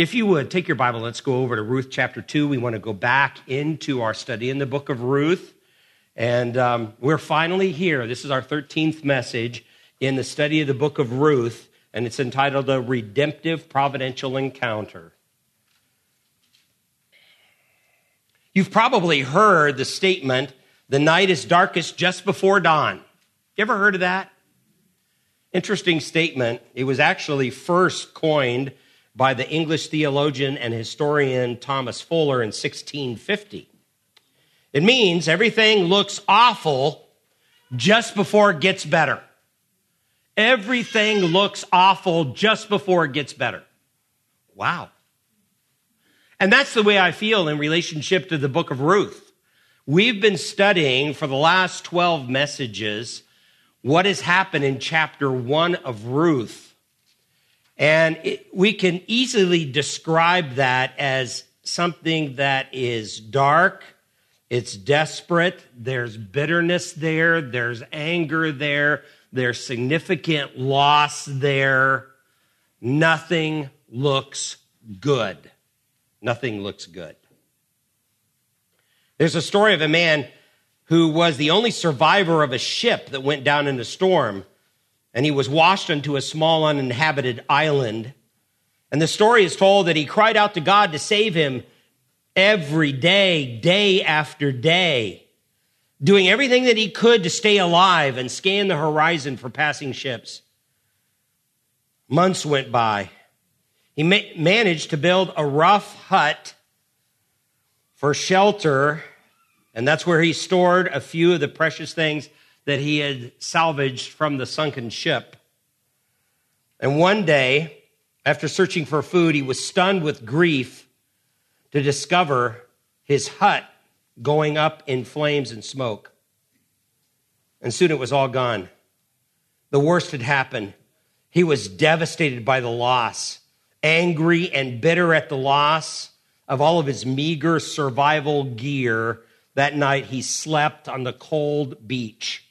If you would take your Bible, let's go over to Ruth chapter 2. We want to go back into our study in the book of Ruth. And um, we're finally here. This is our 13th message in the study of the book of Ruth, and it's entitled A Redemptive Providential Encounter. You've probably heard the statement, the night is darkest just before dawn. You ever heard of that? Interesting statement. It was actually first coined by the English theologian and historian Thomas Fuller in 1650. It means everything looks awful just before it gets better. Everything looks awful just before it gets better. Wow. And that's the way I feel in relationship to the book of Ruth. We've been studying for the last 12 messages what has happened in chapter 1 of Ruth and it, we can easily describe that as something that is dark, it's desperate, there's bitterness there, there's anger there, there's significant loss there. Nothing looks good. Nothing looks good. There's a story of a man who was the only survivor of a ship that went down in a storm and he was washed unto a small uninhabited island. And the story is told that he cried out to God to save him every day, day after day, doing everything that he could to stay alive and scan the horizon for passing ships. Months went by. He ma- managed to build a rough hut for shelter, and that's where he stored a few of the precious things that he had salvaged from the sunken ship. And one day, after searching for food, he was stunned with grief to discover his hut going up in flames and smoke. And soon it was all gone. The worst had happened. He was devastated by the loss, angry and bitter at the loss of all of his meager survival gear. That night, he slept on the cold beach.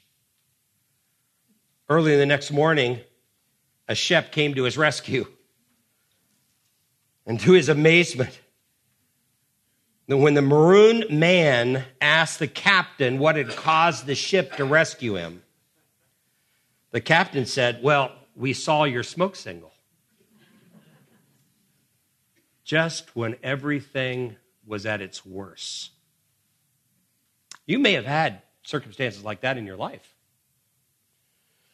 Early the next morning, a ship came to his rescue. And to his amazement, when the maroon man asked the captain what had caused the ship to rescue him, the captain said, Well, we saw your smoke signal. Just when everything was at its worst. You may have had circumstances like that in your life.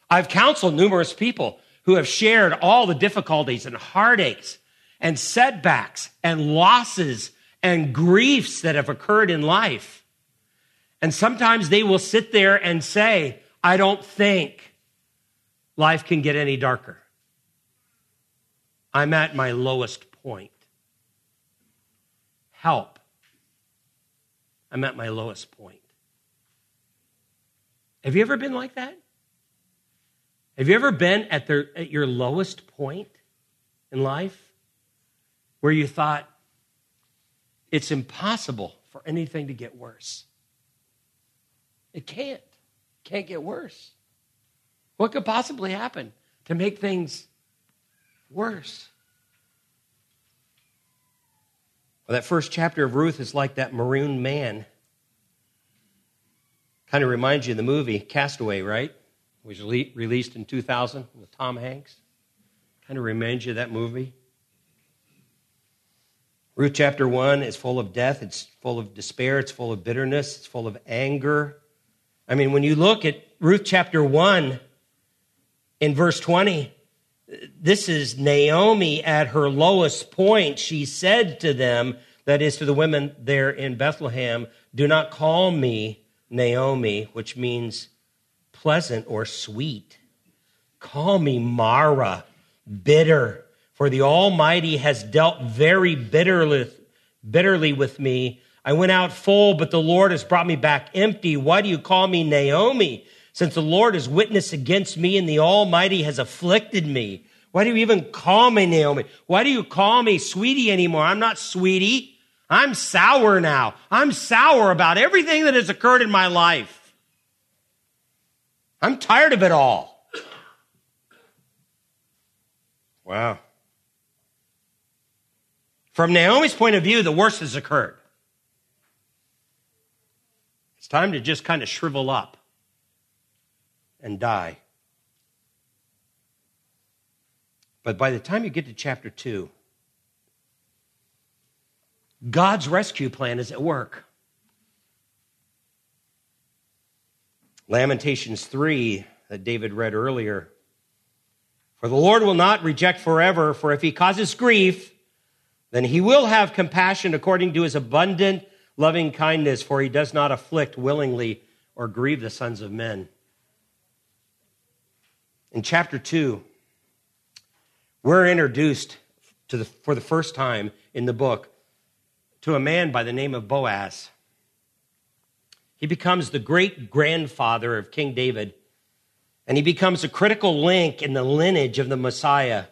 I've counseled numerous people who have shared all the difficulties and heartaches and setbacks and losses and griefs that have occurred in life. And sometimes they will sit there and say, I don't think life can get any darker. I'm at my lowest point. Help. I'm at my lowest point. Have you ever been like that? Have you ever been at, the, at your lowest point in life where you thought it's impossible for anything to get worse? It can't. Can't get worse. What could possibly happen to make things worse? Well, that first chapter of Ruth is like that maroon man. Kind of reminds you of the movie Castaway, right? Was released in 2000 with Tom Hanks. Kind of reminds you of that movie. Ruth chapter 1 is full of death, it's full of despair, it's full of bitterness, it's full of anger. I mean, when you look at Ruth chapter 1 in verse 20, this is Naomi at her lowest point. She said to them, that is to the women there in Bethlehem, do not call me Naomi, which means pleasant or sweet. Call me Mara, bitter, for the Almighty has dealt very bitterly, bitterly with me. I went out full, but the Lord has brought me back empty. Why do you call me Naomi? Since the Lord is witness against me and the Almighty has afflicted me. Why do you even call me Naomi? Why do you call me sweetie anymore? I'm not sweetie. I'm sour now. I'm sour about everything that has occurred in my life. I'm tired of it all. Wow. From Naomi's point of view, the worst has occurred. It's time to just kind of shrivel up and die. But by the time you get to chapter 2, God's rescue plan is at work. Lamentations 3, that David read earlier. For the Lord will not reject forever, for if he causes grief, then he will have compassion according to his abundant loving kindness, for he does not afflict willingly or grieve the sons of men. In chapter 2, we're introduced to the, for the first time in the book to a man by the name of Boaz. He becomes the great grandfather of King David, and he becomes a critical link in the lineage of the Messiah.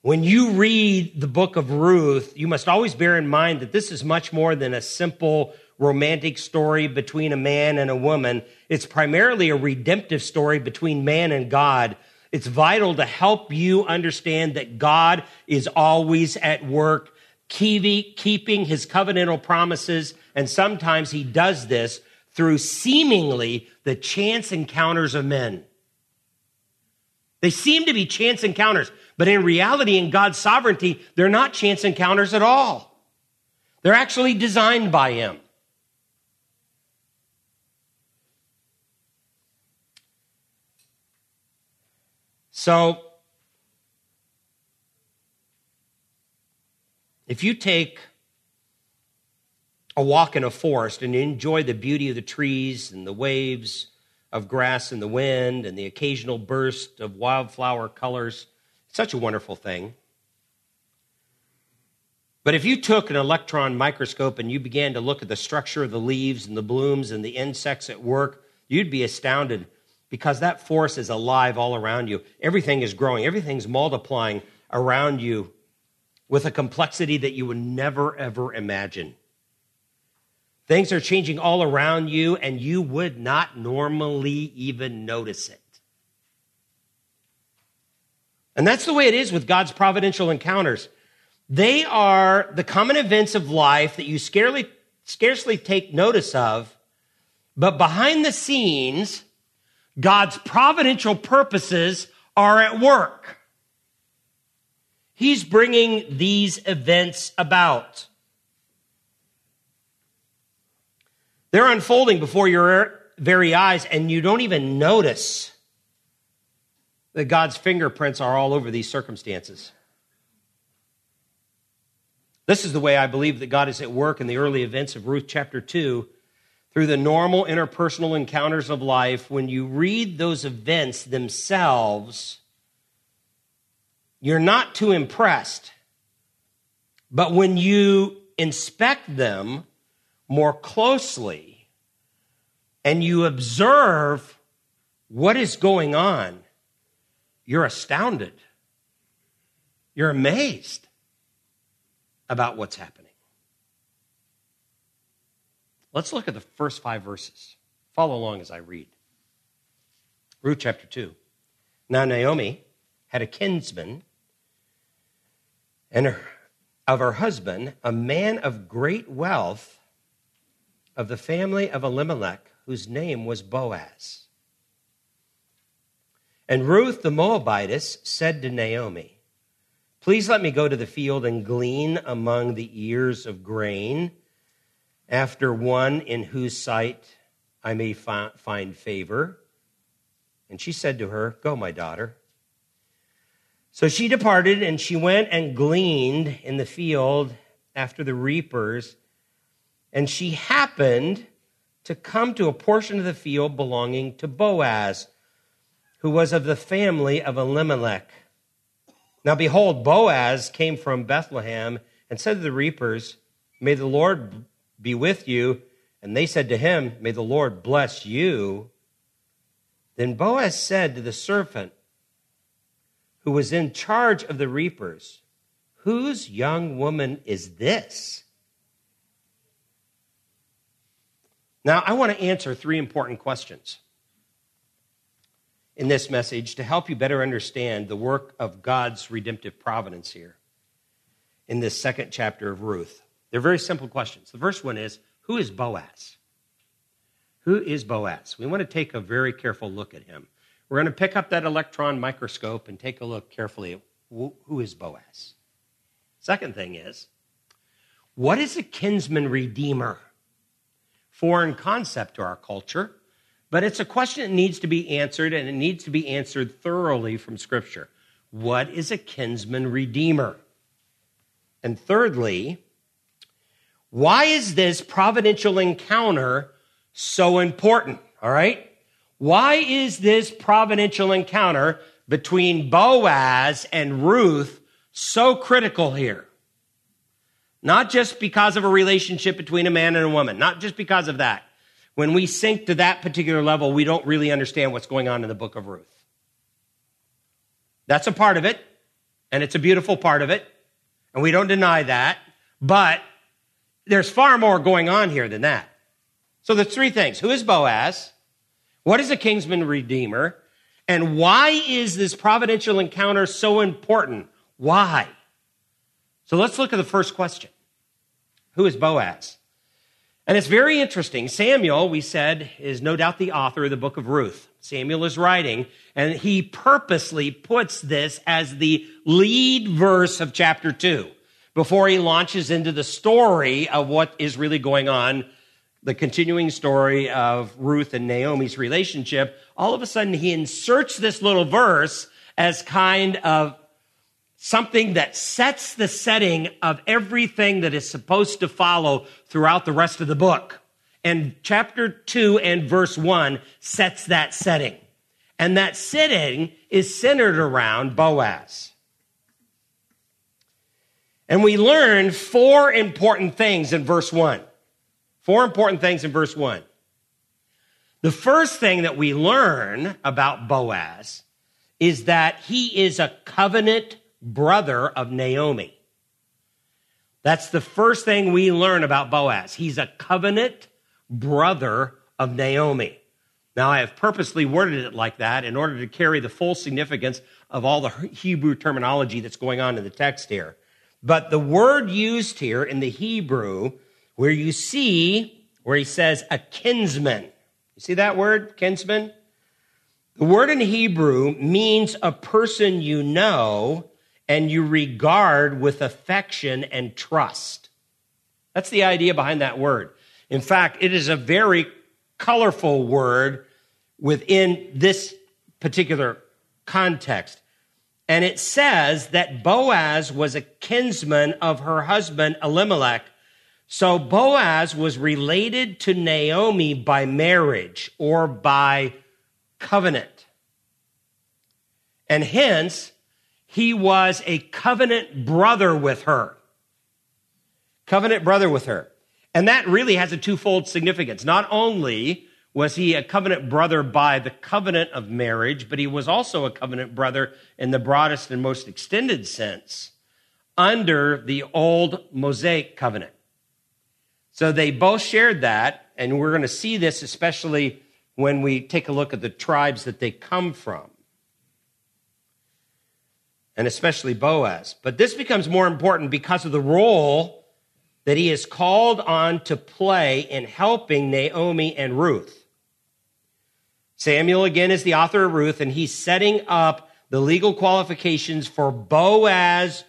When you read the book of Ruth, you must always bear in mind that this is much more than a simple romantic story between a man and a woman. It's primarily a redemptive story between man and God. It's vital to help you understand that God is always at work keeping his covenantal promises, and sometimes he does this through seemingly the chance encounters of men. They seem to be chance encounters, but in reality, in God's sovereignty, they're not chance encounters at all. They're actually designed by him. So, If you take a walk in a forest and enjoy the beauty of the trees and the waves of grass and the wind and the occasional burst of wildflower colors, it's such a wonderful thing. But if you took an electron microscope and you began to look at the structure of the leaves and the blooms and the insects at work, you'd be astounded because that forest is alive all around you. Everything is growing, everything's multiplying around you with a complexity that you would never, ever imagine. Things are changing all around you, and you would not normally even notice it. And that's the way it is with God's providential encounters. They are the common events of life that you scarcely, scarcely take notice of, but behind the scenes, God's providential purposes are at work. He's bringing these events about. They're unfolding before your very eyes, and you don't even notice that God's fingerprints are all over these circumstances. This is the way I believe that God is at work in the early events of Ruth chapter 2 through the normal interpersonal encounters of life. When you read those events themselves, you're not too impressed. But when you inspect them more closely and you observe what is going on, you're astounded. You're amazed about what's happening. Let's look at the first five verses. Follow along as I read. Ruth chapter 2. Now, Naomi had a kinsman and her, of her husband, a man of great wealth of the family of Elimelech, whose name was Boaz. And Ruth the Moabitess said to Naomi, Please let me go to the field and glean among the ears of grain after one in whose sight I may find favor. And she said to her, Go, my daughter. So she departed and she went and gleaned in the field after the reapers. And she happened to come to a portion of the field belonging to Boaz, who was of the family of Elimelech. Now behold, Boaz came from Bethlehem and said to the reapers, May the Lord be with you. And they said to him, May the Lord bless you. Then Boaz said to the servant, who was in charge of the reapers, Whose young woman is this? Now, I want to answer three important questions in this message to help you better understand the work of God's redemptive providence here. in this second chapter of Ruth. They're very simple questions. The first one is Who is Boaz? Who is Boaz? We want to take a very careful look at him. We're going to pick up that electron microscope and take a look carefully at who is Boaz. Second thing is, what is a kinsman redeemer? Foreign concept to our culture, but it's a question that needs to be answered, and it needs to be answered thoroughly from Scripture. What is a kinsman redeemer? And thirdly, why is this providential encounter so important? All right? Why is this providential encounter between Boaz and Ruth so critical here? Not just because of a relationship between a man and a woman, not just because of that. When we sink to that particular level, we don't really understand what's going on in the book of Ruth. That's a part of it, and it's a beautiful part of it, and we don't deny that, but there's far more going on here than that. So there's three things. Who is Boaz? What is a kinsman redeemer? And why is this providential encounter so important? Why? So let's look at the first question Who is Boaz? And it's very interesting. Samuel, we said, is no doubt the author of the book of Ruth. Samuel is writing, and he purposely puts this as the lead verse of chapter 2 before he launches into the story of what is really going on, the continuing story of Ruth and Naomi's relationship. All of a sudden, he inserts this little verse as kind of something that sets the setting of everything that is supposed to follow throughout the rest of the book. And chapter 2 and verse 1 sets that setting. And that setting is centered around Boaz. And we learn four important things in verse 1. Four important things in verse 1. The first thing that we learn about Boaz is that he is a covenant brother of Naomi. That's the first thing we learn about Boaz. He's a covenant brother of Naomi. Now, I have purposely worded it like that in order to carry the full significance of all the Hebrew terminology that's going on in the text here. But the word used here in the Hebrew, where you see where he says a kinsman, you see that word, kinsman? The word in Hebrew means a person you know and you regard with affection and trust. That's the idea behind that word. In fact, it is a very colorful word within this particular context. And it says that Boaz was a kinsman of her husband Elimelech. So Boaz was related to Naomi by marriage or by covenant. And hence, he was a covenant brother with her. Covenant brother with her. And that really has a twofold significance. Not only was he a covenant brother by the covenant of marriage, but he was also a covenant brother in the broadest and most extended sense under the old Mosaic covenant. So they both shared that, and we're going to see this especially when we take a look at the tribes that they come from and especially Boaz. But this becomes more important because of the role that he is called on to play in helping Naomi and Ruth. Samuel, again, is the author of Ruth, and he's setting up the legal qualifications for Boaz's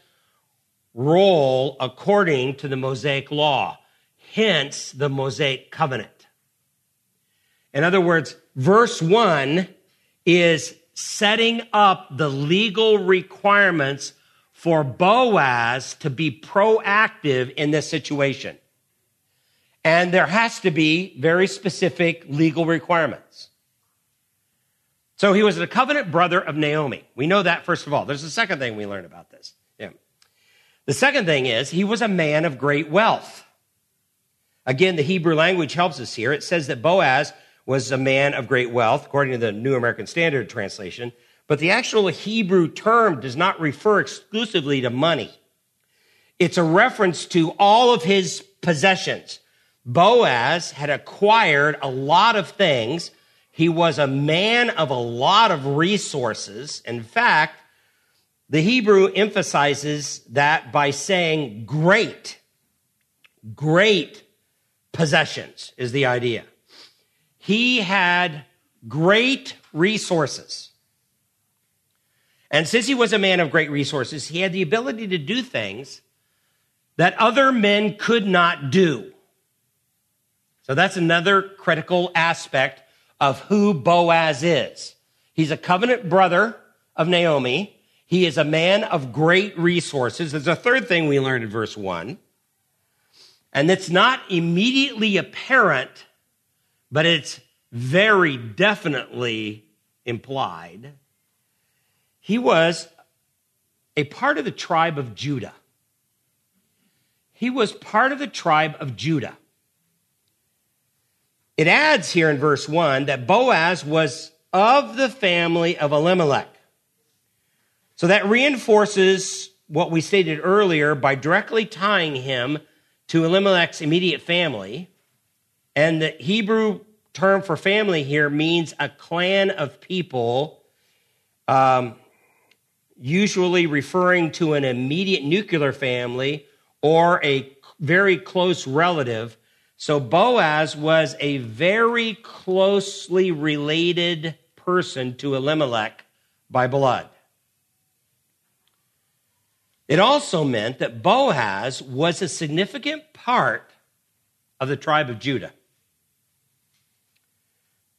role according to the Mosaic law, hence the Mosaic covenant. In other words, verse 1 is setting up the legal requirements for Boaz to be proactive in this situation. And there has to be very specific legal requirements. So he was a covenant brother of Naomi. We know that, first of all. There's a second thing we learn about this. Yeah. The second thing is he was a man of great wealth. Again, the Hebrew language helps us here. It says that Boaz was a man of great wealth, according to the New American Standard translation. But the actual Hebrew term does not refer exclusively to money. It's a reference to all of his possessions. Boaz had acquired a lot of things. He was a man of a lot of resources. In fact, The Hebrew emphasizes that by saying great, great possessions is the idea. He had great resources. And since he was a man of great resources, he had the ability to do things that other men could not do. So that's another critical aspect of who Boaz is. He's a covenant brother of Naomi. He is a man of great resources. There's a third thing we learned in verse 1. And it's not immediately apparent, but it's very definitely implied. He was a part of the tribe of Judah. He was part of the tribe of Judah. It adds here in verse 1 that Boaz was of the family of Elimelech. So that reinforces what we stated earlier by directly tying him to Elimelech's immediate family. And the Hebrew term for family here means a clan of people, um, usually referring to an immediate nuclear family or a very close relative. So Boaz was a very closely related person to Elimelech by blood. It also meant that Boaz was a significant part of the tribe of Judah.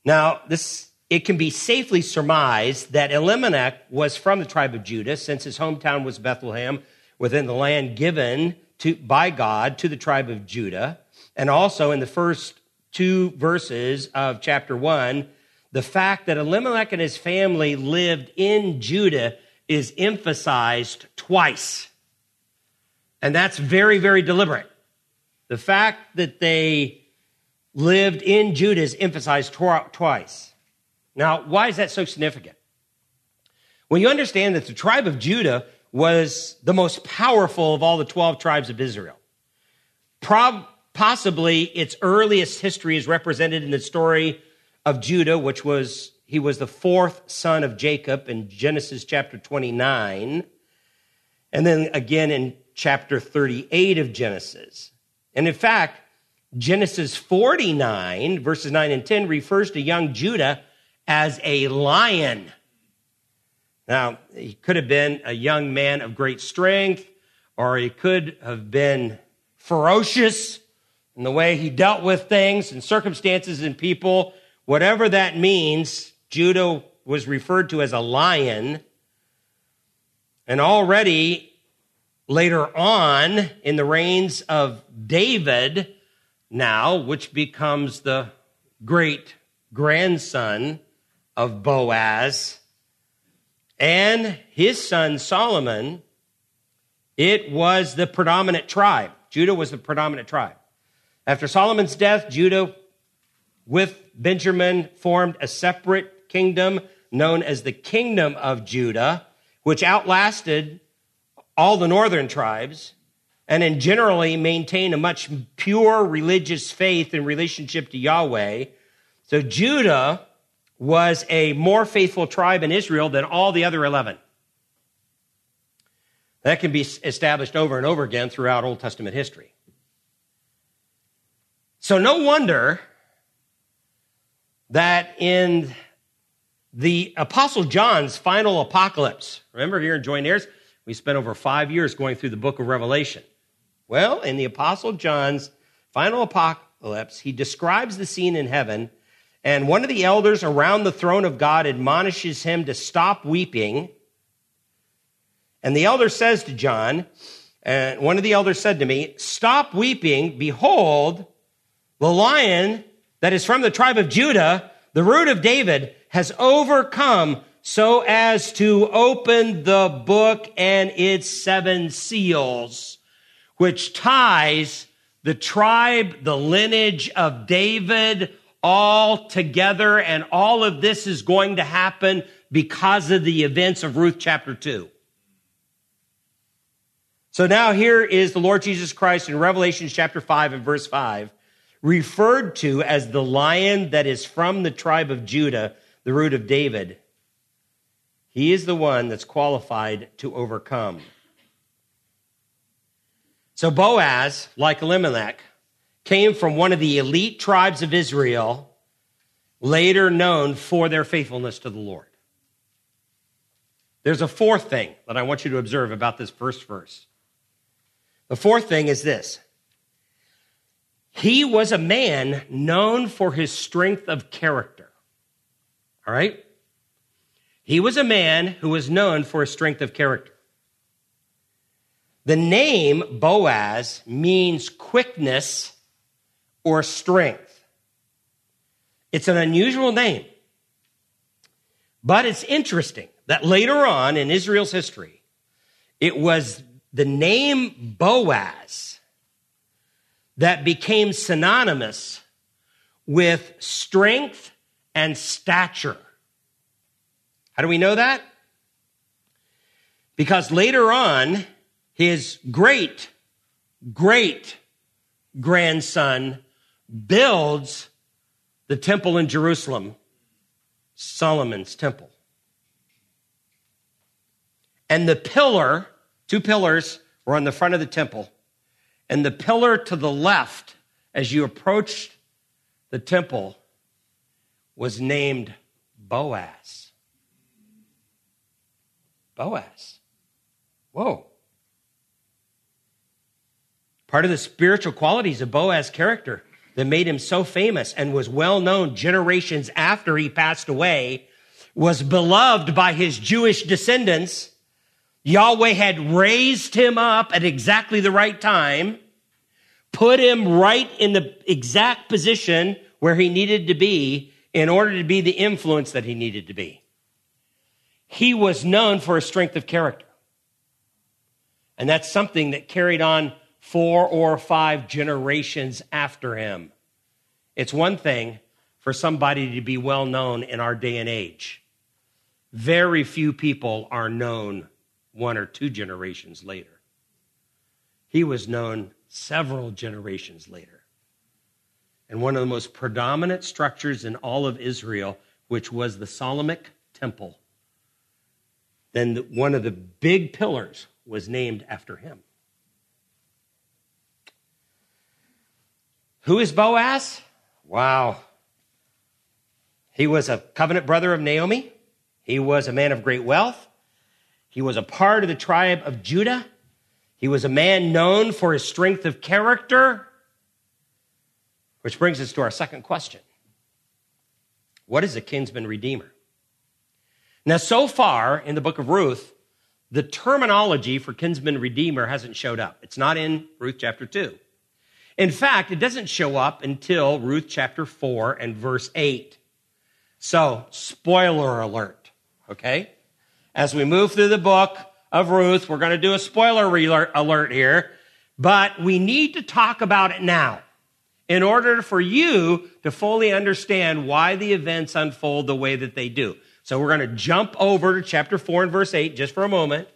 Now, this it can be safely surmised that Elimelech was from the tribe of Judah, since his hometown was Bethlehem, within the land given to, by God to the tribe of Judah. And also in the first two verses of chapter one, the fact that Elimelech and his family lived in Judah is emphasized twice. And that's very, very deliberate. The fact that they lived in Judah is emphasized twice. Now, why is that so significant? When you understand that the tribe of Judah was the most powerful of all the 12 tribes of Israel, possibly its earliest history is represented in the story of Judah, which was he was the fourth son of Jacob in Genesis chapter 29, and then again in chapter 38 of Genesis. And in fact, Genesis 49, verses 9 and 10, refers to young Judah as a lion. Now, he could have been a young man of great strength, or he could have been ferocious in the way he dealt with things and circumstances and people. Whatever that means, Judah was referred to as a lion. And already later on in the reigns of David, now, which becomes the great grandson of Boaz, and his son Solomon, it was the predominant tribe. Judah was the predominant tribe. After Solomon's death, Judah with Benjamin formed a separate kingdom known as the Kingdom of Judah, which outlasted all the northern tribes and in generally maintained a much pure religious faith in relationship to Yahweh. So Judah was a more faithful tribe in Israel than all the other 11. That can be established over and over again throughout Old Testament history. So no wonder that in the Apostle John's final apocalypse, remember here in Joint Heirs, we spent over five years going through the book of Revelation. Well, in the Apostle John's final apocalypse, he describes the scene in heaven, and one of the elders around the throne of God admonishes him to stop weeping. And the elder says to John, and one of the elders said to me, Stop weeping. Behold, the lion that is from the tribe of Judah, the root of David, has overcome so as to open the book and its seven seals, which ties the tribe, the lineage of David all together. And all of this is going to happen because of the events of Ruth chapter 2. So now here is the Lord Jesus Christ in Revelation chapter 5 and verse 5 referred to as the lion that is from the tribe of Judah, the root of David. He is the one that's qualified to overcome. So Boaz, like Elimelech, came from one of the elite tribes of Israel, later known for their faithfulness to the Lord. There's a fourth thing that I want you to observe about this first verse. The fourth thing is this he was a man known for his strength of character. All right? He was a man who was known for his strength of character. The name Boaz means quickness or strength. It's an unusual name. But it's interesting that later on in Israel's history, it was the name Boaz that became synonymous with strength and stature. How do we know that? Because later on, his great, great grandson builds the temple in Jerusalem, Solomon's temple. And the pillar, two pillars, were on the front of the temple. And the pillar to the left, as you approached the temple, was named Boaz. Boaz. Whoa. Part of the spiritual qualities of Boaz's character that made him so famous and was well known generations after he passed away was beloved by his Jewish descendants. Yahweh had raised him up at exactly the right time, put him right in the exact position where he needed to be in order to be the influence that he needed to be. He was known for a strength of character. And that's something that carried on four or five generations after him. It's one thing for somebody to be well known in our day and age. Very few people are known one or two generations later. He was known several generations later. And one of the most predominant structures in all of Israel, which was the Solomonic temple, then one of the big pillars was named after him. Who is Boaz? Wow. He was a covenant brother of Naomi. He was a man of great wealth. He was a part of the tribe of Judah. He was a man known for his strength of character. Which brings us to our second question What is a kinsman redeemer? Now, so far in the book of Ruth, the terminology for kinsman redeemer hasn't showed up. It's not in Ruth chapter 2. In fact, it doesn't show up until Ruth chapter 4 and verse 8. So, spoiler alert, okay? As we move through the book of Ruth, we're going to do a spoiler alert here, but we need to talk about it now in order for you to fully understand why the events unfold the way that they do. So we're going to jump over to chapter 4 and verse 8 just for a moment.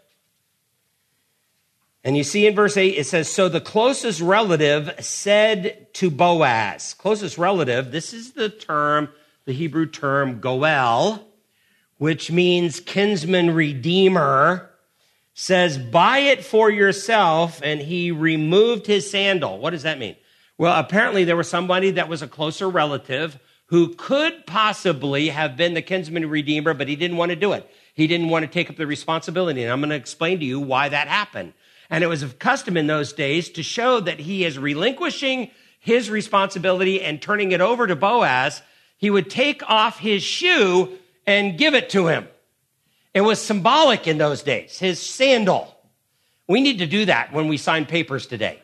And you see in verse 8, it says, So the closest relative said to Boaz, closest relative, this is the term, the Hebrew term goel, which means kinsman redeemer, says, Buy it for yourself. And he removed his sandal. What does that mean? Well, apparently there was somebody that was a closer relative who could possibly have been the kinsman redeemer, but he didn't want to do it. He didn't want to take up the responsibility. And I'm going to explain to you why that happened. And it was a custom in those days to show that he is relinquishing his responsibility and turning it over to Boaz. He would take off his shoe and give it to him. It was symbolic in those days, his sandal. We need to do that when we sign papers today.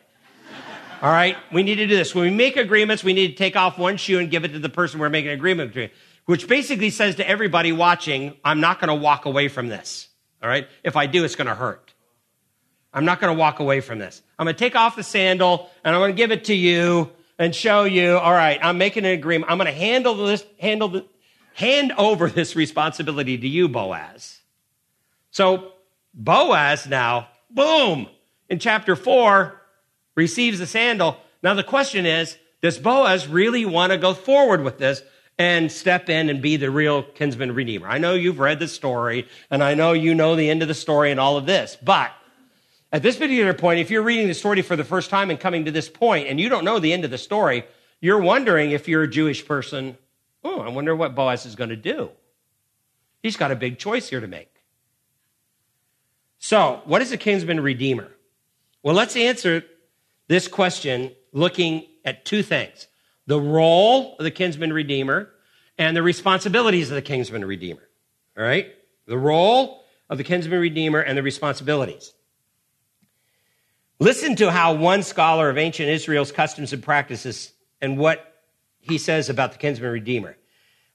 All right, we need to do this. When we make agreements, we need to take off one shoe and give it to the person we're making an agreement with, which basically says to everybody watching, I'm not going to walk away from this. All right, if I do, it's going to hurt. I'm not going to walk away from this. I'm going to take off the sandal and I'm going to give it to you and show you, all right, I'm making an agreement. I'm going to handle this, handle the, hand over this responsibility to you, Boaz. So Boaz now, boom, in chapter four, receives the sandal. Now the question is, does Boaz really want to go forward with this and step in and be the real kinsman redeemer. I know you've read the story and I know you know the end of the story and all of this, but at this particular point, if you're reading the story for the first time and coming to this point and you don't know the end of the story, you're wondering if you're a Jewish person, oh, I wonder what Boaz is going to do. He's got a big choice here to make. So, what is a kinsman redeemer? Well, let's answer this question looking at two things the role of the kinsman redeemer and the responsibilities of the kinsman redeemer. All right? The role of the kinsman redeemer and the responsibilities. Listen to how one scholar of ancient Israel's customs and practices and what he says about the kinsman redeemer.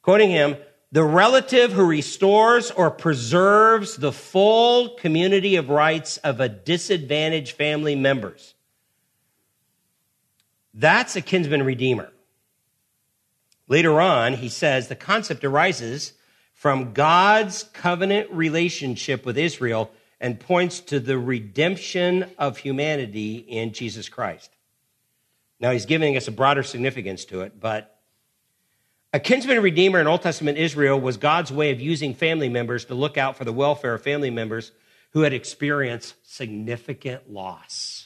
Quoting him, the relative who restores or preserves the full community of rights of a disadvantaged family members. That's a kinsman redeemer. Later on, he says the concept arises from God's covenant relationship with Israel and points to the redemption of humanity in Jesus Christ. Now, he's giving us a broader significance to it, but a kinsman redeemer in Old Testament Israel was God's way of using family members to look out for the welfare of family members who had experienced significant loss.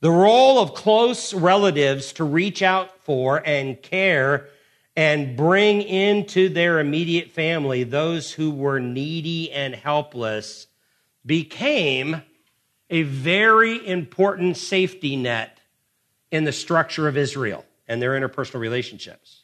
The role of close relatives to reach out for and care and bring into their immediate family those who were needy and helpless became a very important safety net in the structure of Israel and their interpersonal relationships.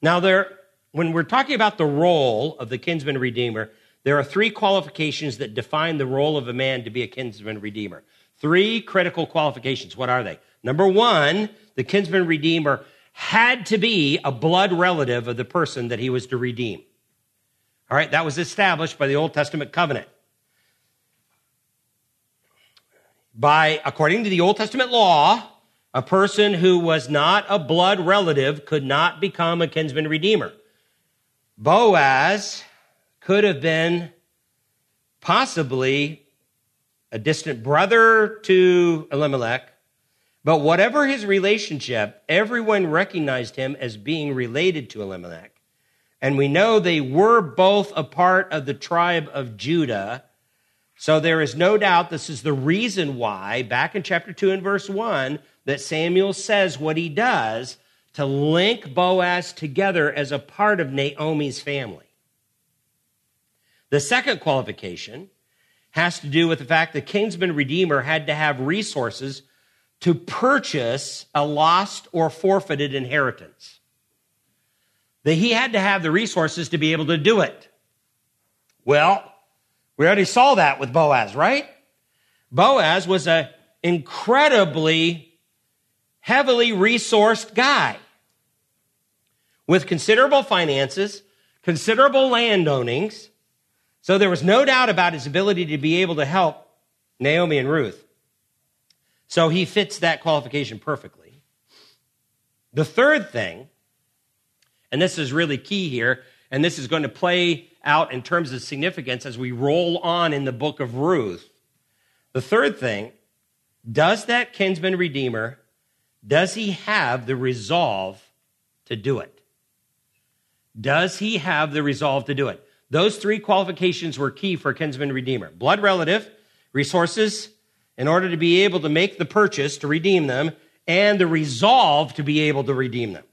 Now, there, when we're talking about the role of the kinsman redeemer, there are three qualifications that define the role of a man to be a kinsman redeemer. Three critical qualifications. What are they? Number one, the kinsman redeemer had to be a blood relative of the person that he was to redeem. All right, that was established by the Old Testament covenant. By, according to the Old Testament law, a person who was not a blood relative could not become a kinsman redeemer. Boaz could have been possibly a distant brother to Elimelech, but whatever his relationship, everyone recognized him as being related to Elimelech. And we know they were both a part of the tribe of Judah. So there is no doubt this is the reason why, back in chapter 2 and verse 1, that Samuel says what he does to link Boaz together as a part of Naomi's family. The second qualification has to do with the fact that kinsman redeemer had to have resources to purchase a lost or forfeited inheritance. That he had to have the resources to be able to do it. Well, we already saw that with Boaz, right? Boaz was an incredibly heavily resourced guy with considerable finances, considerable land ownings. So there was no doubt about his ability to be able to help Naomi and Ruth. So he fits that qualification perfectly. The third thing, and this is really key here, and this is going to play out in terms of significance as we roll on in the book of Ruth. The third thing, does that kinsman redeemer does he have the resolve to do it? Does he have the resolve to do it? Those three qualifications were key for kinsman redeemer blood relative, resources in order to be able to make the purchase to redeem them, and the resolve to be able to redeem them.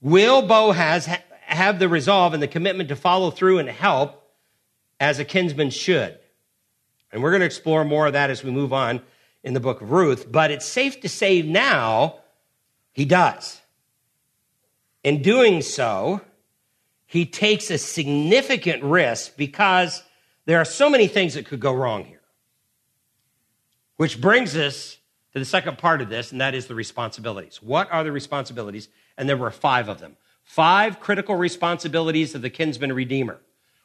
Will Boaz ha- have the resolve and the commitment to follow through and help as a kinsman should? And we're going to explore more of that as we move on in the book of Ruth, but it's safe to say now he does. In doing so, he takes a significant risk because there are so many things that could go wrong here. Which brings us to the second part of this, and that is the responsibilities. What are the responsibilities? And there were five of them. Five critical responsibilities of the kinsman redeemer.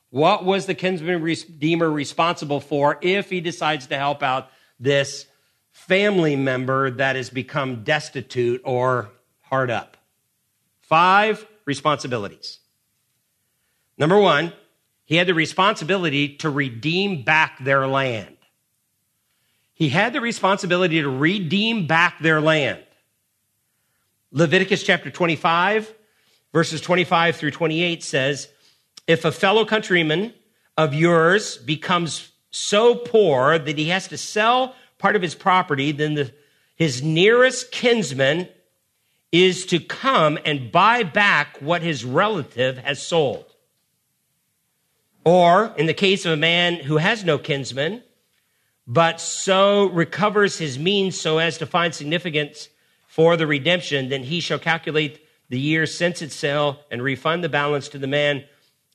What was the kinsman redeemer responsible for if he decides to help out this family member that has become destitute or hard up. Five responsibilities. Number one, he had the responsibility to redeem back their land. He had the responsibility to redeem back their land. Leviticus chapter 25, verses 25 through 28 says, If a fellow countryman of yours becomes so poor that he has to sell part of his property, then the, his nearest kinsman is to come and buy back what his relative has sold. Or, in the case of a man who has no kinsman, but so recovers his means so as to find significance for the redemption, then he shall calculate the year since its sale and refund the balance to the man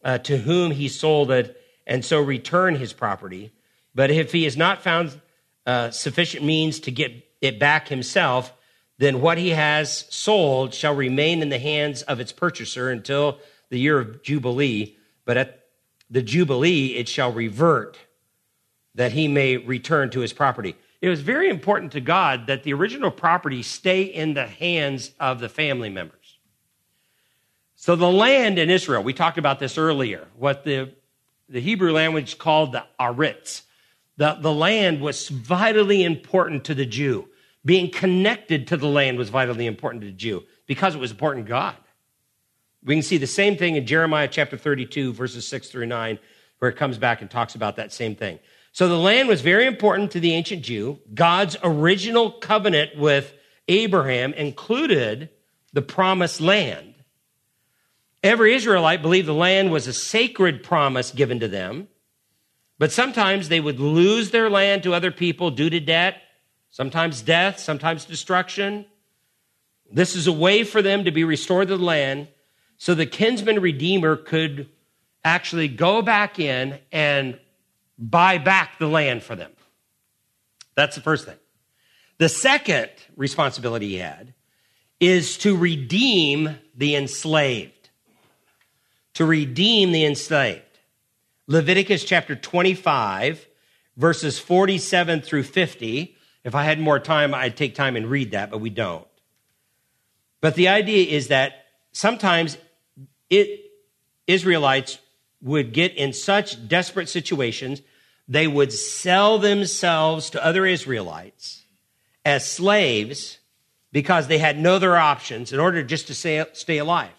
uh, to whom he sold it, and so return his property. But if he has not found uh, sufficient means to get it back himself, then what he has sold shall remain in the hands of its purchaser until the year of Jubilee. But at the Jubilee, it shall revert that he may return to his property. It was very important to God that the original property stay in the hands of the family members. So the land in Israel, we talked about this earlier, what the, the Hebrew language called the Aritz. The, the land was vitally important to the Jew. Being connected to the land was vitally important to the Jew because it was important to God. We can see the same thing in Jeremiah chapter 32, verses 6 through 9, where it comes back and talks about that same thing. So the land was very important to the ancient Jew. God's original covenant with Abraham included the promised land. Every Israelite believed the land was a sacred promise given to them, but sometimes they would lose their land to other people due to debt, sometimes death, sometimes destruction. This is a way for them to be restored to the land so the kinsman redeemer could actually go back in and buy back the land for them. That's the first thing. The second responsibility he had is to redeem the enslaved. To redeem the enslaved. Leviticus chapter 25, verses 47 through 50. If I had more time, I'd take time and read that, but we don't. But the idea is that sometimes it, Israelites would get in such desperate situations, they would sell themselves to other Israelites as slaves because they had no other options in order just to stay, stay alive.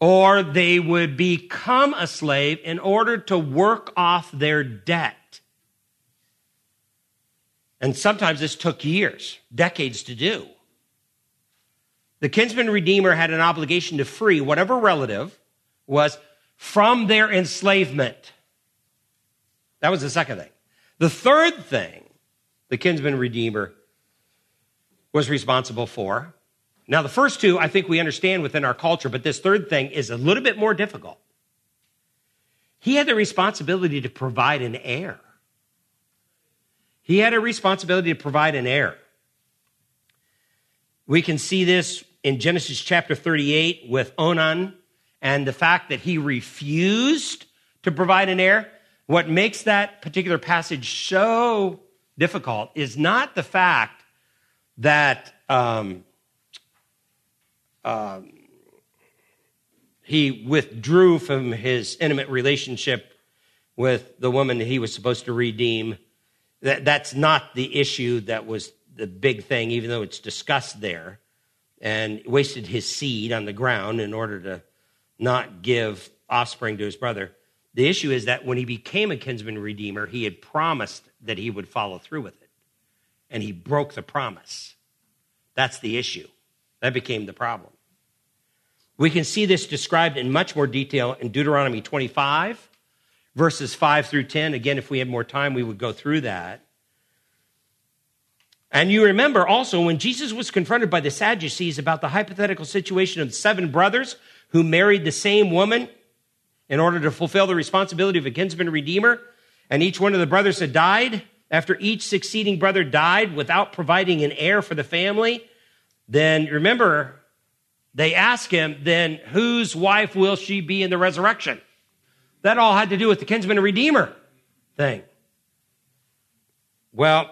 Or they would become a slave in order to work off their debt. And sometimes this took years, decades to do. The kinsman redeemer had an obligation to free whatever relative was from their enslavement. That was the second thing. The third thing the kinsman redeemer was responsible for. Now, the first two, I think we understand within our culture, but this third thing is a little bit more difficult. He had the responsibility to provide an heir. He had a responsibility to provide an heir. We can see this in Genesis chapter 38 with Onan and the fact that he refused to provide an heir, what makes that particular passage so difficult is not the fact that um, um, he withdrew from his intimate relationship with the woman he was supposed to redeem. That, that's not the issue that was the big thing, even though it's discussed there, and wasted his seed on the ground in order to not give offspring to his brother. The issue is that when he became a kinsman redeemer, he had promised that he would follow through with it. And he broke the promise. That's the issue. That became the problem. We can see this described in much more detail in Deuteronomy 25, verses 5 through 10. Again, if we had more time, we would go through that. And you remember also when Jesus was confronted by the Sadducees about the hypothetical situation of seven brothers who married the same woman in order to fulfill the responsibility of a kinsman redeemer, and each one of the brothers had died, after each succeeding brother died without providing an heir for the family, then remember, they ask him, then whose wife will she be in the resurrection? That all had to do with the kinsman redeemer thing. Well,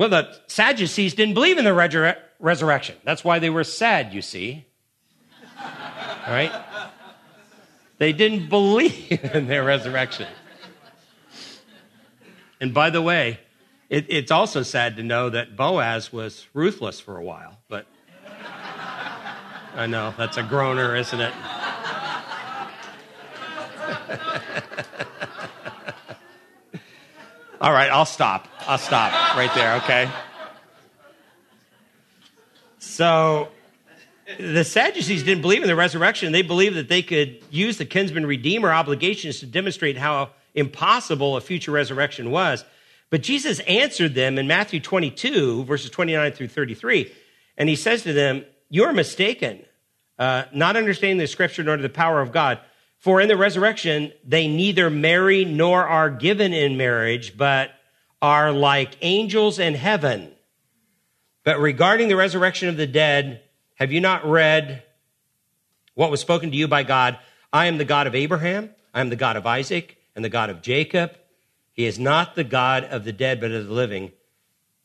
well, the Sadducees didn't believe in the resurrection. That's why they were sad, you see right? They didn't believe in their resurrection. And by the way, it, it's also sad to know that Boaz was ruthless for a while, but I know. That's a groaner, isn't it? All right, I'll stop. I'll stop right there, okay? So the Sadducees didn't believe in the resurrection. They believed that they could use the kinsman redeemer obligations to demonstrate how impossible a future resurrection was. But Jesus answered them in Matthew 22, verses 29 through 33. And he says to them, You're mistaken, uh, not understanding the scripture nor the power of God. For in the resurrection, they neither marry nor are given in marriage, but are like angels in heaven. But regarding the resurrection of the dead, have you not read what was spoken to you by God? I am the God of Abraham, I am the God of Isaac, and the God of Jacob. He is not the God of the dead, but of the living.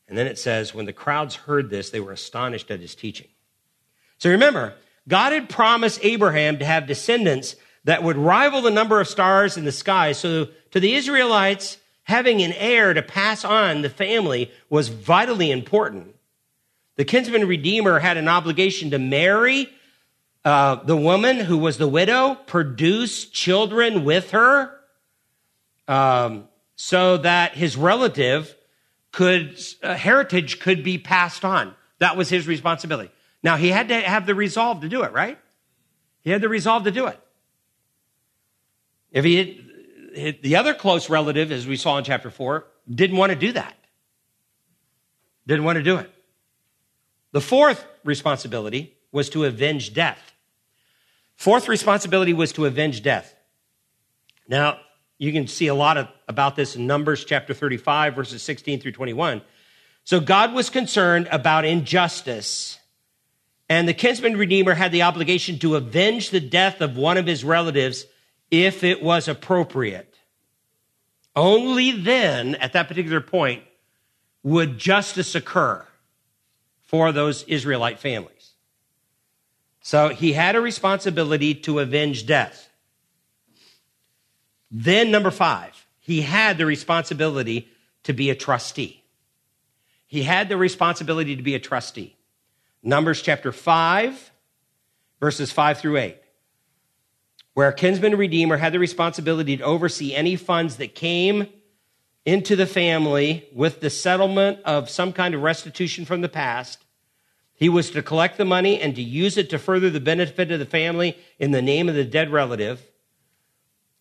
And then it says, when the crowds heard this, they were astonished at his teaching. So remember, God had promised Abraham to have descendants that would rival the number of stars in the sky. So to the Israelites, having an heir to pass on the family was vitally important. The kinsman redeemer had an obligation to marry uh, the woman who was the widow, produce children with her, um, so that his relative could, uh, heritage could be passed on. That was his responsibility. Now, he had to have the resolve to do it, right? He had the resolve to do it. If he had, the other close relative, as we saw in chapter 4, didn't want to do that. Didn't want to do it. The fourth responsibility was to avenge death. Fourth responsibility was to avenge death. Now, you can see a lot of, about this in Numbers chapter 35, verses 16 through 21. So God was concerned about injustice, and the kinsman redeemer had the obligation to avenge the death of one of his relatives if it was appropriate. Only then, at that particular point, would justice occur for those Israelite families. So he had a responsibility to avenge death. Then, number five, he had the responsibility to be a trustee. He had the responsibility to be a trustee. Numbers chapter 5, verses 5 through 8, where a kinsman redeemer had the responsibility to oversee any funds that came into the family with the settlement of some kind of restitution from the past. He was to collect the money and to use it to further the benefit of the family in the name of the dead relative.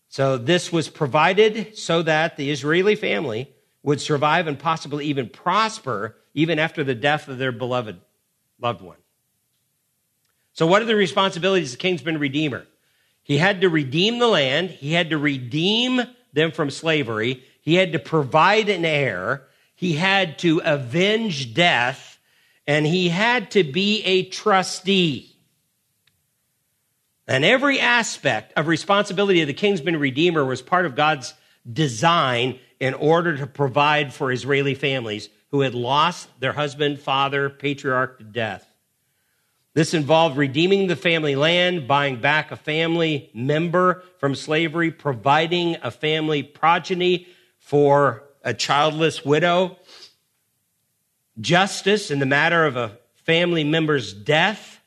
So this was provided so that the Israeli family would survive and possibly even prosper even after the death of their beloved loved one. So what are the responsibilities of the kinsman redeemer? He had to redeem the land. He had to redeem them from slavery. He had to provide an heir. He had to avenge death and he had to be a trustee. And every aspect of responsibility of the kinsman redeemer was part of God's design in order to provide for Israeli families who had lost their husband, father, patriarch to death. This involved redeeming the family land, buying back a family member from slavery, providing a family progeny for a childless widow, justice in the matter of a family member's death,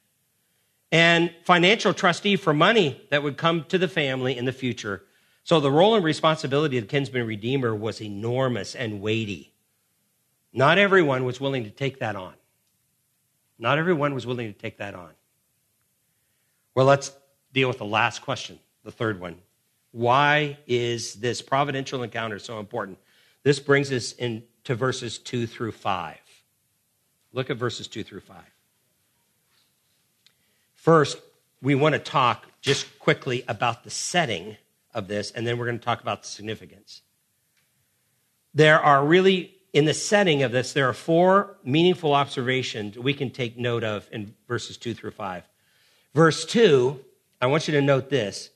and financial trustee for money that would come to the family in the future. So the role and responsibility of the kinsman redeemer was enormous and weighty. Not everyone was willing to take that on. Not everyone was willing to take that on. Well, let's deal with the last question, the third one. Why is this providential encounter so important? This brings us into verses 2 through 5. Look at verses 2 through 5. First, we want to talk just quickly about the setting of this, and then we're going to talk about the significance. There are really, in the setting of this, there are four meaningful observations we can take note of in verses two through five. Verse two, I want you to note this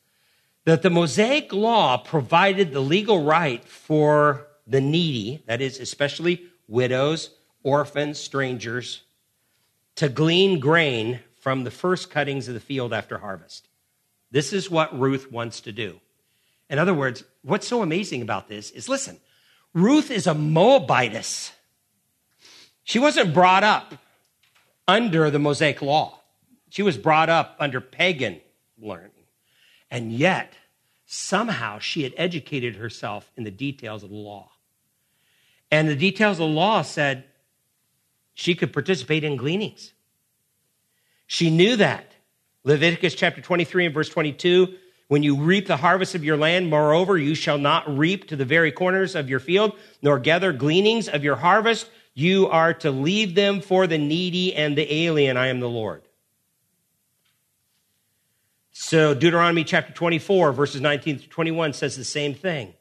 that the Mosaic law provided the legal right for the needy, that is, especially widows, orphans, strangers, to glean grain from the first cuttings of the field after harvest. This is what Ruth wants to do. In other words, what's so amazing about this is listen, Ruth is a Moabitess. She wasn't brought up under the Mosaic law. She was brought up under pagan learning. And yet, somehow she had educated herself in the details of the law. And the details of the law said she could participate in gleanings. She knew that. Leviticus chapter 23 and verse 22 when you reap the harvest of your land, moreover, you shall not reap to the very corners of your field, nor gather gleanings of your harvest. You are to leave them for the needy and the alien. I am the Lord. So Deuteronomy chapter 24, verses 19 to 21 says the same thing.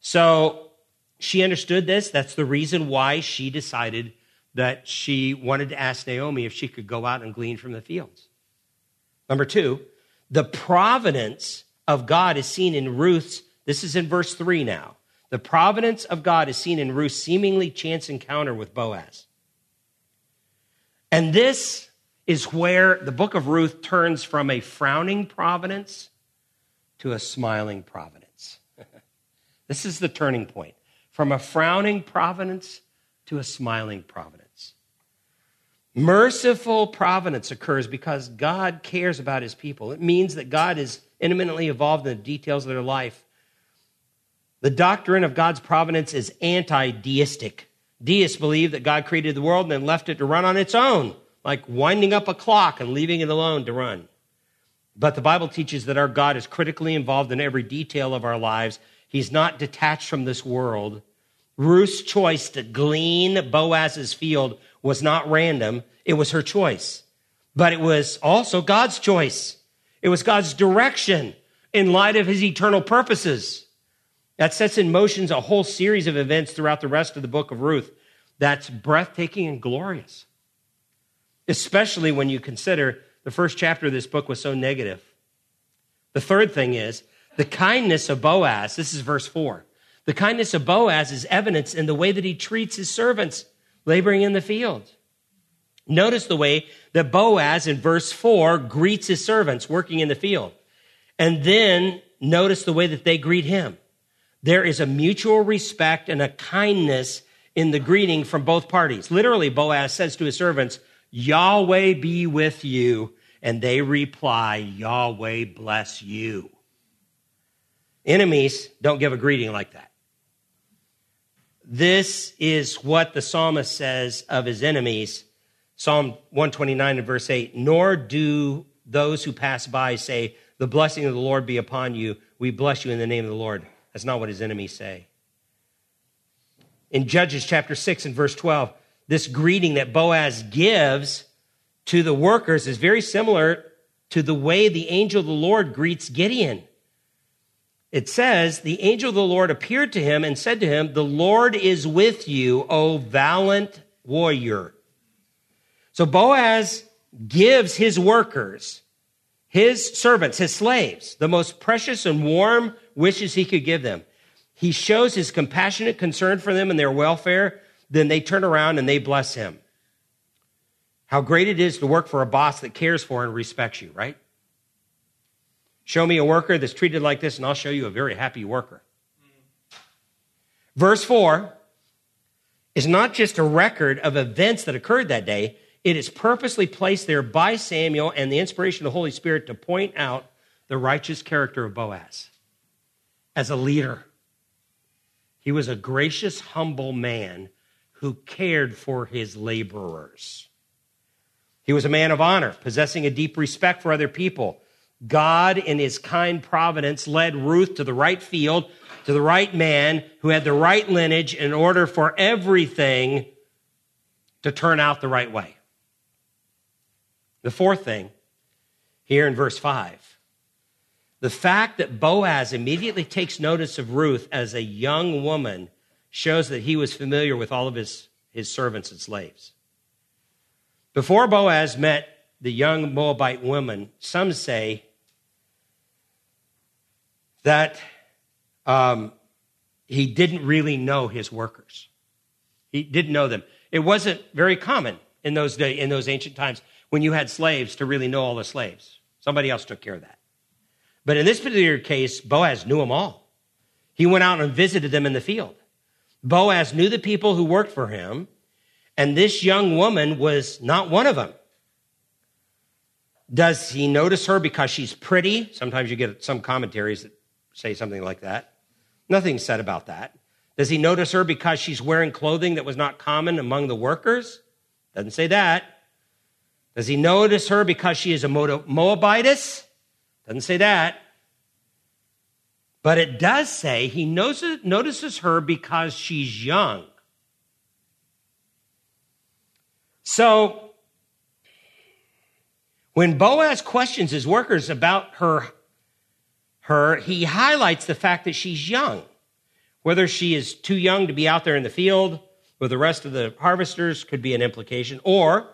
So she understood this. That's the reason why she decided that she wanted to ask Naomi if she could go out and glean from the fields. Number two, the providence of God is seen in Ruth's, this is in verse 3 now. The providence of God is seen in Ruth's seemingly chance encounter with Boaz. And this is where the book of Ruth turns from a frowning providence to a smiling providence. this is the turning point from a frowning providence to a smiling providence. Merciful providence occurs because God cares about his people. It means that God is intimately involved in the details of their life. The doctrine of God's providence is anti deistic. Deists believe that God created the world and then left it to run on its own, like winding up a clock and leaving it alone to run. But the Bible teaches that our God is critically involved in every detail of our lives. He's not detached from this world. Ruth's choice to glean Boaz's field was not random, it was her choice. But it was also God's choice. It was God's direction in light of his eternal purposes. That sets in motion a whole series of events throughout the rest of the book of Ruth that's breathtaking and glorious. Especially when you consider the first chapter of this book was so negative. The third thing is the kindness of Boaz. This is verse 4. The kindness of Boaz is evidence in the way that he treats his servants laboring in the field. Notice the way that Boaz in verse 4 greets his servants working in the field. And then notice the way that they greet him. There is a mutual respect and a kindness in the greeting from both parties. Literally, Boaz says to his servants, Yahweh be with you. And they reply, Yahweh bless you. Enemies don't give a greeting like that. This is what the psalmist says of his enemies Psalm 129 and verse 8, nor do those who pass by say, The blessing of the Lord be upon you. We bless you in the name of the Lord. That's not what his enemies say. In Judges chapter 6 and verse 12, this greeting that Boaz gives to the workers is very similar to the way the angel of the Lord greets Gideon. It says, The angel of the Lord appeared to him and said to him, The Lord is with you, O valiant warrior. So Boaz gives his workers, his servants, his slaves, the most precious and warm wishes he could give them. He shows his compassionate concern for them and their welfare. Then they turn around and they bless him. How great it is to work for a boss that cares for and respects you, right? Show me a worker that's treated like this, and I'll show you a very happy worker. Verse 4 is not just a record of events that occurred that day, it is purposely placed there by Samuel and the inspiration of the Holy Spirit to point out the righteous character of Boaz as a leader. He was a gracious, humble man who cared for his laborers. He was a man of honor, possessing a deep respect for other people. God, in his kind providence, led Ruth to the right field, to the right man who had the right lineage in order for everything to turn out the right way. The fourth thing, here in verse 5, the fact that Boaz immediately takes notice of Ruth as a young woman shows that he was familiar with all of his, his servants and slaves. Before Boaz met the young Moabite woman, some say that um, he didn't really know his workers. He didn't know them. It wasn't very common in those day, in those ancient times when you had slaves to really know all the slaves. Somebody else took care of that. But in this particular case, Boaz knew them all. He went out and visited them in the field. Boaz knew the people who worked for him, and this young woman was not one of them. Does he notice her because she's pretty? Sometimes you get some commentaries that say something like that. Nothing said about that. Does he notice her because she's wearing clothing that was not common among the workers? Doesn't say that. Does he notice her because she is a Moabitess? Doesn't say that. But it does say he notices her because she's young. So, when Boaz questions his workers about her, her, he highlights the fact that she's young. Whether she is too young to be out there in the field with the rest of the harvesters could be an implication, or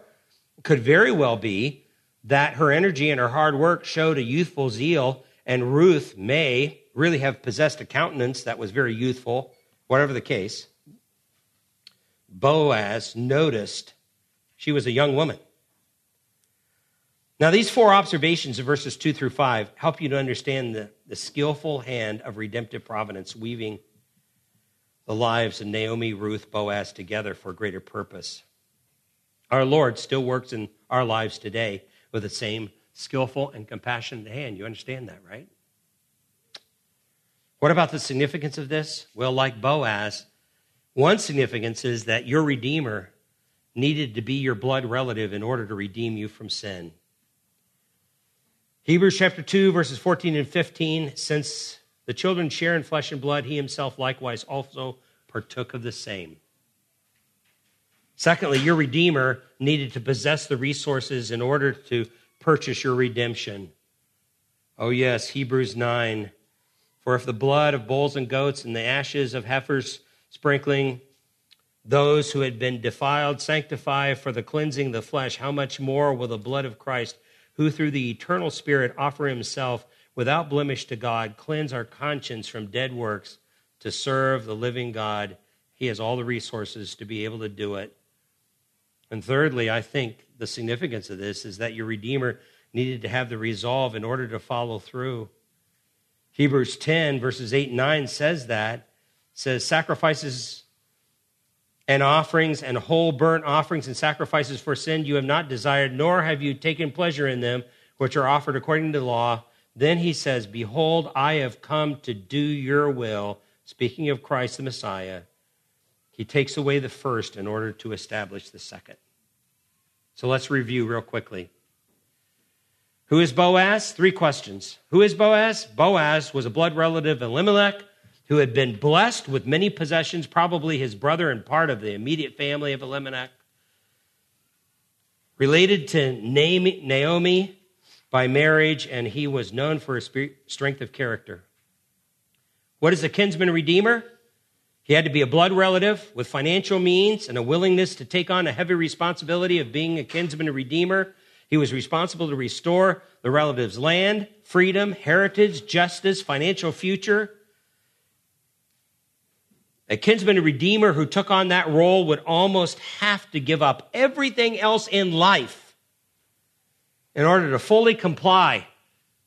could very well be that her energy and her hard work showed a youthful zeal, and Ruth may really have possessed a countenance that was very youthful, whatever the case. Boaz noticed she was a young woman. Now, these four observations of verses 2 through 5 help you to understand the, the skillful hand of redemptive providence weaving the lives of Naomi, Ruth, Boaz together for a greater purpose. Our Lord still works in our lives today with the same skillful and compassionate hand. You understand that, right? What about the significance of this? Well, like Boaz, one significance is that your Redeemer needed to be your blood relative in order to redeem you from sin. Hebrews chapter 2, verses 14 and 15 since the children share in flesh and blood, he himself likewise also partook of the same Secondly, your Redeemer needed to possess the resources in order to purchase your redemption. Oh, yes, Hebrews 9. For if the blood of bulls and goats and the ashes of heifers sprinkling those who had been defiled sanctify for the cleansing of the flesh, how much more will the blood of Christ, who through the eternal Spirit offer himself without blemish to God, cleanse our conscience from dead works to serve the living God? He has all the resources to be able to do it. And thirdly, I think the significance of this is that your Redeemer needed to have the resolve in order to follow through. Hebrews 10, verses 8 and 9 says that. says, Sacrifices and offerings and whole burnt offerings and sacrifices for sin you have not desired, nor have you taken pleasure in them, which are offered according to the law. Then he says, Behold, I have come to do your will. Speaking of Christ the Messiah, he takes away the first in order to establish the second. So let's review real quickly. Who is Boaz? Three questions. Who is Boaz? Boaz was a blood relative of Elimelech who had been blessed with many possessions, probably his brother and part of the immediate family of Elimelech. Related to Naomi by marriage, and he was known for his strength of character. What is a kinsman redeemer? He had to be a blood relative with financial means and a willingness to take on a heavy responsibility of being a kinsman redeemer. He was responsible to restore the relative's land, freedom, heritage, justice, financial future. A kinsman redeemer who took on that role would almost have to give up everything else in life in order to fully comply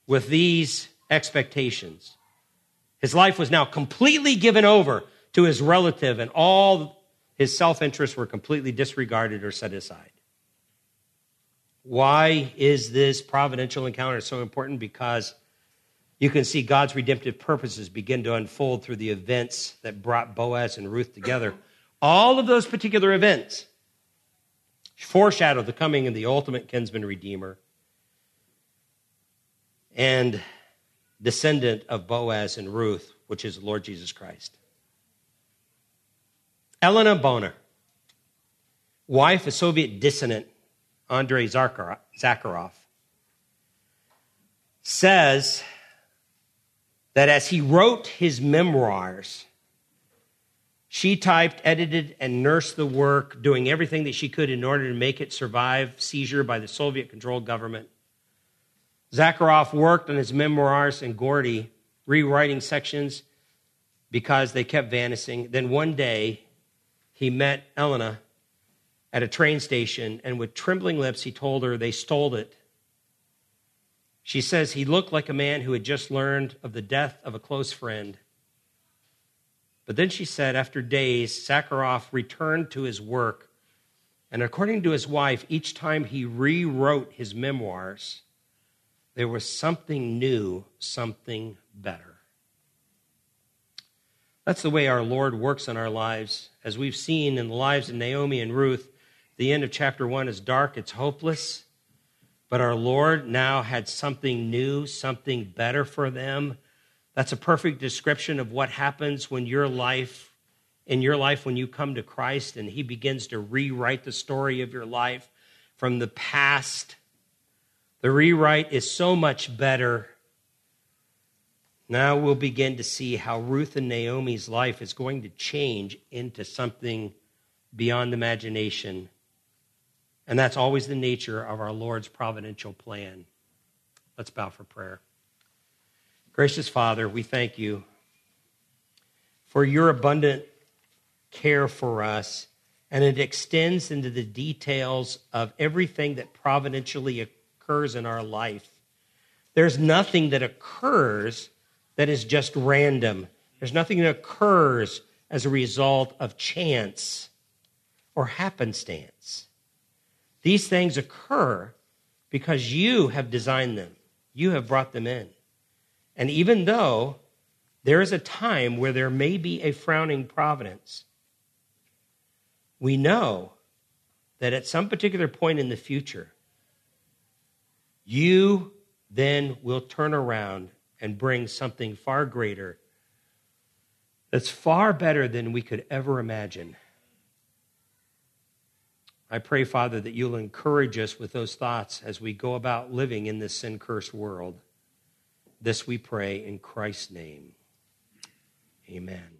with these expectations. His life was now completely given over to his relative, and all his self interests were completely disregarded or set aside. Why is this providential encounter so important? Because you can see God's redemptive purposes begin to unfold through the events that brought Boaz and Ruth together. All of those particular events foreshadow the coming of the ultimate kinsman redeemer and descendant of Boaz and Ruth, which is the Lord Jesus Christ. Elena Bonner, wife of Soviet dissident Andrei Sakharov, says that as he wrote his memoirs, she typed, edited, and nursed the work, doing everything that she could in order to make it survive seizure by the Soviet controlled government. Sakharov worked on his memoirs in Gorky, rewriting sections because they kept vanishing. Then one day, he met Elena at a train station, and with trembling lips, he told her they stole it. She says he looked like a man who had just learned of the death of a close friend. But then she said, after days, Sakharov returned to his work, and according to his wife, each time he rewrote his memoirs, There was something new, something better. That's the way our Lord works in our lives. As we've seen in the lives of Naomi and Ruth, the end of chapter one is dark, it's hopeless. But our Lord now had something new, something better for them. That's a perfect description of what happens when your life, in your life, when you come to Christ and He begins to rewrite the story of your life from the past. The rewrite is so much better. Now we'll begin to see how Ruth and Naomi's life is going to change into something beyond imagination. And that's always the nature of our Lord's providential plan. Let's bow for prayer. Gracious Father, we thank you for your abundant care for us, and it extends into the details of everything that providentially occurs in our life. There's nothing that occurs that is just random. There's nothing that occurs as a result of chance or happenstance. These things occur because you have designed them, you have brought them in. And even though there is a time where there may be a frowning providence, we know that at some particular point in the future, you then will turn around and bring something far greater that's far better than we could ever imagine. I pray, Father, that you'll encourage us with those thoughts as we go about living in this sin cursed world. This we pray in Christ's name. Amen.